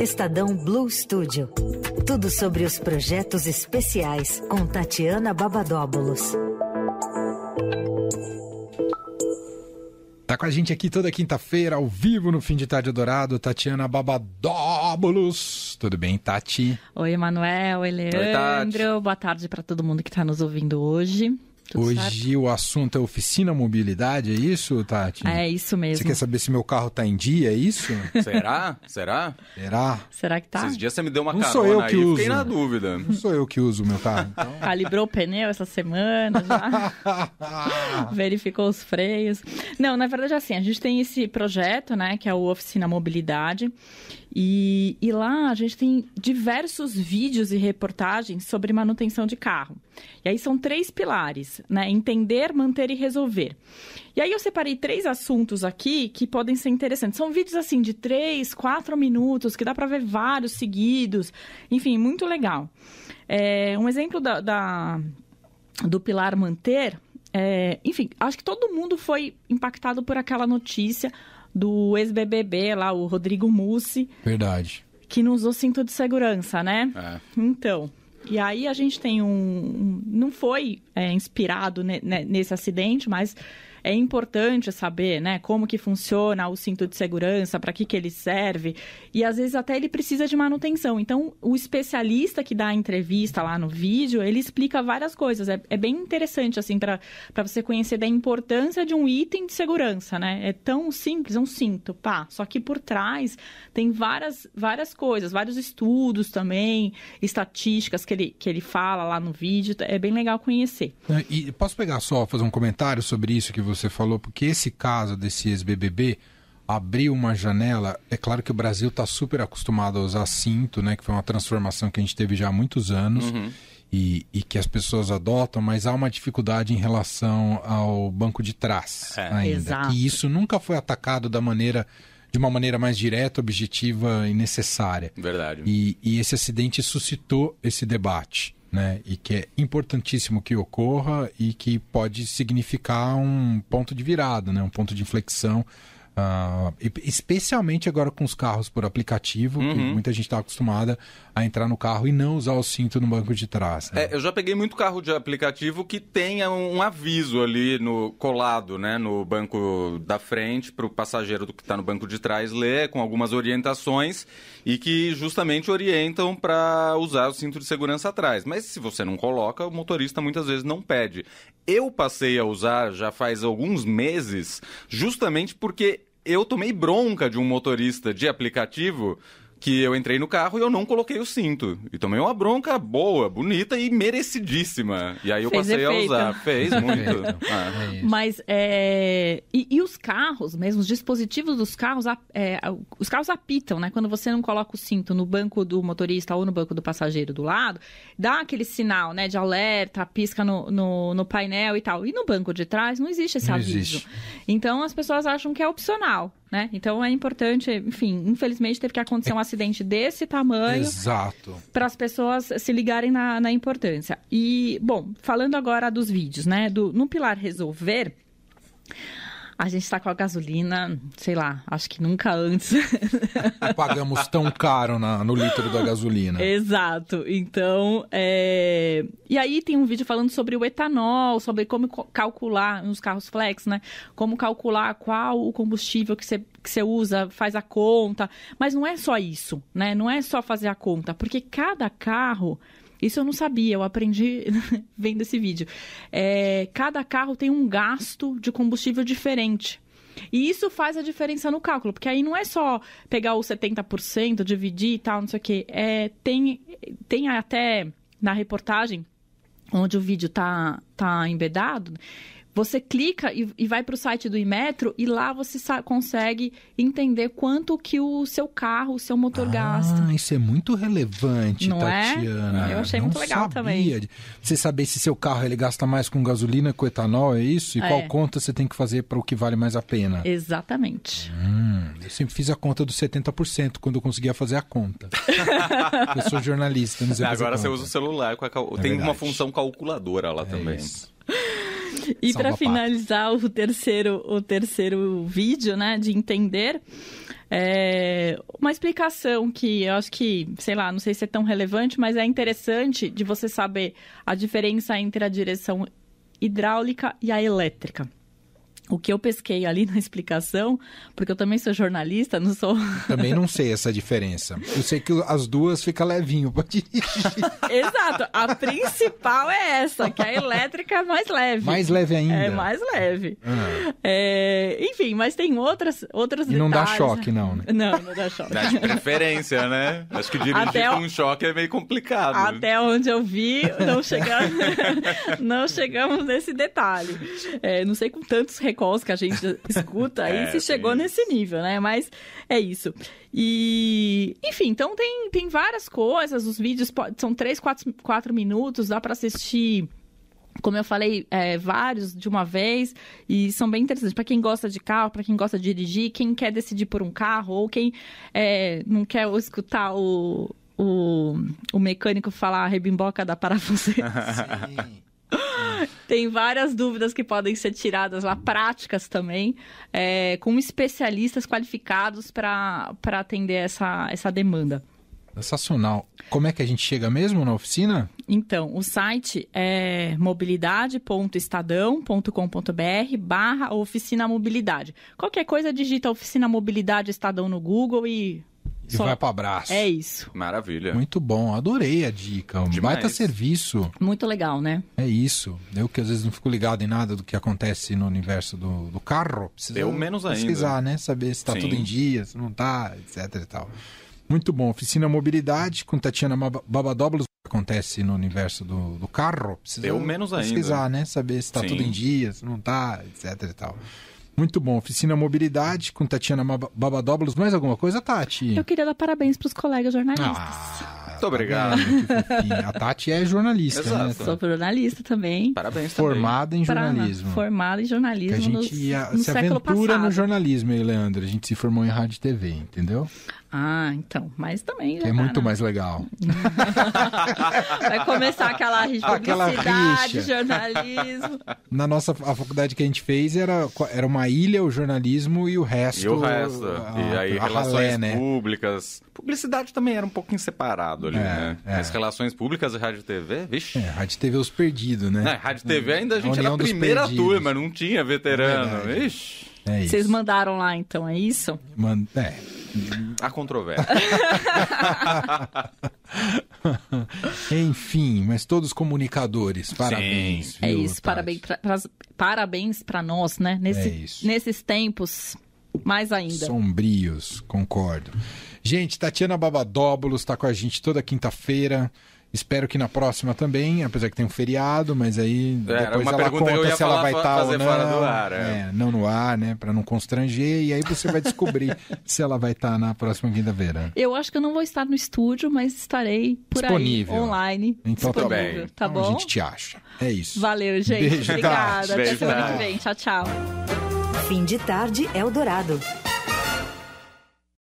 Estadão Blue Studio. Tudo sobre os projetos especiais com Tatiana Babadóbulos. Tá com a gente aqui toda quinta-feira, ao vivo no Fim de Tarde Dourado, Tatiana Babadóbulos. Tudo bem, Tati? Oi, Emanuel. Oi, Leandro. Oi, Boa tarde para todo mundo que está nos ouvindo hoje. Tudo Hoje certo? o assunto é oficina mobilidade, é isso, Tati? É isso mesmo. Você quer saber se meu carro tá em dia, é isso? Será? Será? Será? Será que tá? Esses dias você me deu uma Não carona sou eu que aí, uso. fiquei na dúvida. Não sou eu que uso o meu carro. Então... Calibrou o pneu essa semana já? Verificou os freios? Não, na verdade assim, a gente tem esse projeto, né, que é o Oficina Mobilidade, e, e, lá a gente tem diversos vídeos e reportagens sobre manutenção de carro. E aí são três pilares, né? Entender, manter e resolver. E aí eu separei três assuntos aqui que podem ser interessantes. São vídeos assim de três, quatro minutos, que dá para ver vários seguidos. Enfim, muito legal. É, um exemplo da, da, do pilar manter. É, enfim, acho que todo mundo foi impactado por aquela notícia do ex-BBB lá, o Rodrigo Mussi. Verdade. Que não usou cinto de segurança, né? É. Então, e aí a gente tem um... um não foi é, inspirado ne, ne, nesse acidente, mas é importante saber, né, como que funciona o cinto de segurança, para que que ele serve, e às vezes até ele precisa de manutenção. Então, o especialista que dá a entrevista lá no vídeo, ele explica várias coisas. É, é bem interessante, assim, para você conhecer da importância de um item de segurança, né? É tão simples, é um cinto, pá. Só que por trás tem várias, várias coisas, vários estudos também, estatísticas que ele, que ele fala lá no vídeo. É bem legal conhecer. E posso pegar só, fazer um comentário sobre isso que você falou, porque esse caso desse ex-BBB abriu uma janela. É claro que o Brasil está super acostumado a usar cinto, né? Que foi uma transformação que a gente teve já há muitos anos Uhum. e, e que as pessoas adotam, mas há uma dificuldade em relação ao banco de trás É. ainda. Exato. Que isso nunca foi atacado da maneira de uma maneira mais direta, objetiva e necessária. Verdade. E, e esse acidente suscitou esse debate, né? E que é importantíssimo que ocorra e que pode significar um ponto de virada, né? Um ponto de inflexão. E- especialmente agora com os carros por aplicativo, que Uhum. muita gente está acostumada a entrar no carro e não usar o cinto no banco de trás. né? É, eu já peguei muito carro de aplicativo que tenha um aviso ali no colado, né, no banco da frente para o passageiro que está no banco de trás ler, com algumas orientações e que justamente orientam para usar o cinto de segurança atrás. Mas se você não coloca, o motorista muitas vezes não pede. Eu passei a usar já faz alguns meses, justamente porque eu tomei bronca de um motorista de aplicativo que eu entrei no carro e eu não coloquei o cinto. E tomei uma bronca boa, bonita e merecidíssima. E aí eu Fez passei efeito. a usar. Fez muito. Ah. É. Mas, é... E, e os carros mesmo, os dispositivos dos carros, é, os carros apitam, né? Quando você não coloca o cinto no banco do motorista ou no banco do passageiro do lado, dá aquele sinal, né, de alerta, pisca no, no, no painel e tal. E no banco de trás não existe esse Não aviso. existe. Então as pessoas acham que é opcional, né? Então é importante, enfim, infelizmente teve que acontecer um acidente desse tamanho Exato. para as pessoas se ligarem na, na importância. E, bom, falando agora dos vídeos, né? Do, no Pilar Resolver, a gente está com a gasolina, sei lá, acho que nunca antes. Pagamos tão caro na- no litro da gasolina. Exato. Então, é... e aí tem um vídeo falando sobre o etanol, sobre como co- calcular nos carros flex, né? Como calcular qual o combustível que você que você usa, faz a conta. Mas não é só isso, né? Não é só fazer a conta, porque cada carro isso eu não sabia, eu aprendi vendo esse vídeo. É, cada carro tem um gasto de combustível diferente. E isso faz a diferença no cálculo, porque aí não é só pegar o 70%, dividir e tal, não sei o quê. É, tem, tem até na reportagem, onde o vídeo tá, tá embedado, você clica e, e vai para o site do Imetro e lá você consegue entender quanto que o seu carro, o seu motor gasta. Ah, isso é muito relevante, Não é? Tatiana. Eu achei Não muito legal sabia. também. Você saber se seu carro ele gasta mais com gasolina com etanol, é isso? E É. qual conta você tem que fazer para o que vale mais a pena? Exatamente. Hum, eu sempre fiz a conta dos 70% quando eu conseguia fazer a conta. eu sou jornalista, não sei fazer Agora você conta. usa o celular. Com a cal- É Tem uma função calculadora lá É também. isso. E para finalizar o terceiro, o terceiro vídeo, né, de entender, É, uma explicação que eu acho que, sei lá, não sei se é tão relevante, mas é interessante de você saber a diferença entre a direção hidráulica e a elétrica o que eu pesquei ali na explicação, porque eu também sou jornalista, não sou. Também não sei essa diferença. Eu sei que as duas ficam levinho para dirigir. Exato. A principal é essa, que a elétrica é mais leve. Mais leve ainda. É mais leve. Ah. É... Enfim, mas tem outras, outros e detalhes. não dá choque, não, né? Não, não dá choque. Dá de preferência, né? Acho que dirigir Até com um choque é meio complicado. Até onde eu vi, não chegamos, não chegamos nesse detalhe. É, não sei com tantos recursos calls que a gente escuta aí é, se chegou nesse nível, né? Mas é isso. E, enfim, então tem, tem várias coisas, os vídeos são 3, 4, 4 minutos, dá para assistir como eu falei, é, vários de uma vez e são bem interessantes para quem gosta de carro, para quem gosta de dirigir, quem quer decidir por um carro ou quem é, não quer escutar o, o, o mecânico falar a rebimboca da parafuseira. Sim. Tem várias dúvidas que podem ser tiradas lá, práticas também, é, com especialistas qualificados para atender essa, essa demanda. Sensacional. Como é que a gente chega mesmo na oficina? Então, o site é mobilidade.estadão.com.br barra oficina mobilidade. Qualquer coisa, digita oficina mobilidade Estadão no Google e e Só... vai para abraço. É isso. Maravilha. Muito bom, adorei a dica. Um Demais. baita serviço. Muito legal, né? É isso. Eu que às vezes não fico ligado em nada do que acontece no universo do, do carro. Precisa Eu menos ainda. Pesquisar, né? Saber se está tudo em dia, se não está, etc e tal. Muito bom. Oficina Mobilidade com Tatiana Babadoblos acontece no universo do, do carro. Precisa Eu menos pesquisar, ainda. Pesquisar, né? Saber se está tudo em dia, se não está, etc e tal. Muito bom. Oficina Mobilidade com Tatiana Babadóbulos. Mais alguma coisa, Tati? Eu queria dar parabéns para os colegas jornalistas. Ah, Muito obrigado. a Tati é jornalista, né, Exato. né? Sou jornalista também. Parabéns também. Formada em jornalismo. Formada em jornalismo que a gente nos, ia, no se aventura passado. no jornalismo, aí, Leandro. A gente se formou em rádio e TV, entendeu? Ah, então, mas também. é muito mais legal. Vai começar aquela publicidade, jornalismo. Na nossa a faculdade que a gente fez era, era uma ilha, o jornalismo e o resto. E o resto. A, e aí, relações ralé, né? públicas. Publicidade também era um pouquinho separado ali, é, né? É. As relações públicas e rádio e TV, vixe. É, rádio e TV os perdidos, né? É, rádio e TV ainda a gente a era a primeira turma, não tinha veterano. Vixe. É Vocês mandaram lá, então, é isso? Man... É. A controvérsia. Enfim, mas todos comunicadores. Parabéns. Sim. É viu, é isso, parabéns pra, pra, parabéns para nós, né? Nesse, é nesses tempos, mais ainda. Sombrios, concordo. Gente, Tatiana Babadóbulos está com a gente toda quinta-feira. Espero que na próxima também, apesar que tem um feriado, mas aí é, depois ela conta se ela vai estar tá ou não. Fora do ar, é. É, não no ar, né? Para não constranger. E aí você vai descobrir se ela vai estar tá na próxima quinta-feira. Eu acho que eu não vou estar no estúdio, mas estarei por disponível. aí, online. Então tá bem. Tá então, bom? a gente te acha. É isso. Valeu, gente. Beijo, Obrigada. Até semana que vem. Tchau, tchau. Fim de tarde, Eldorado.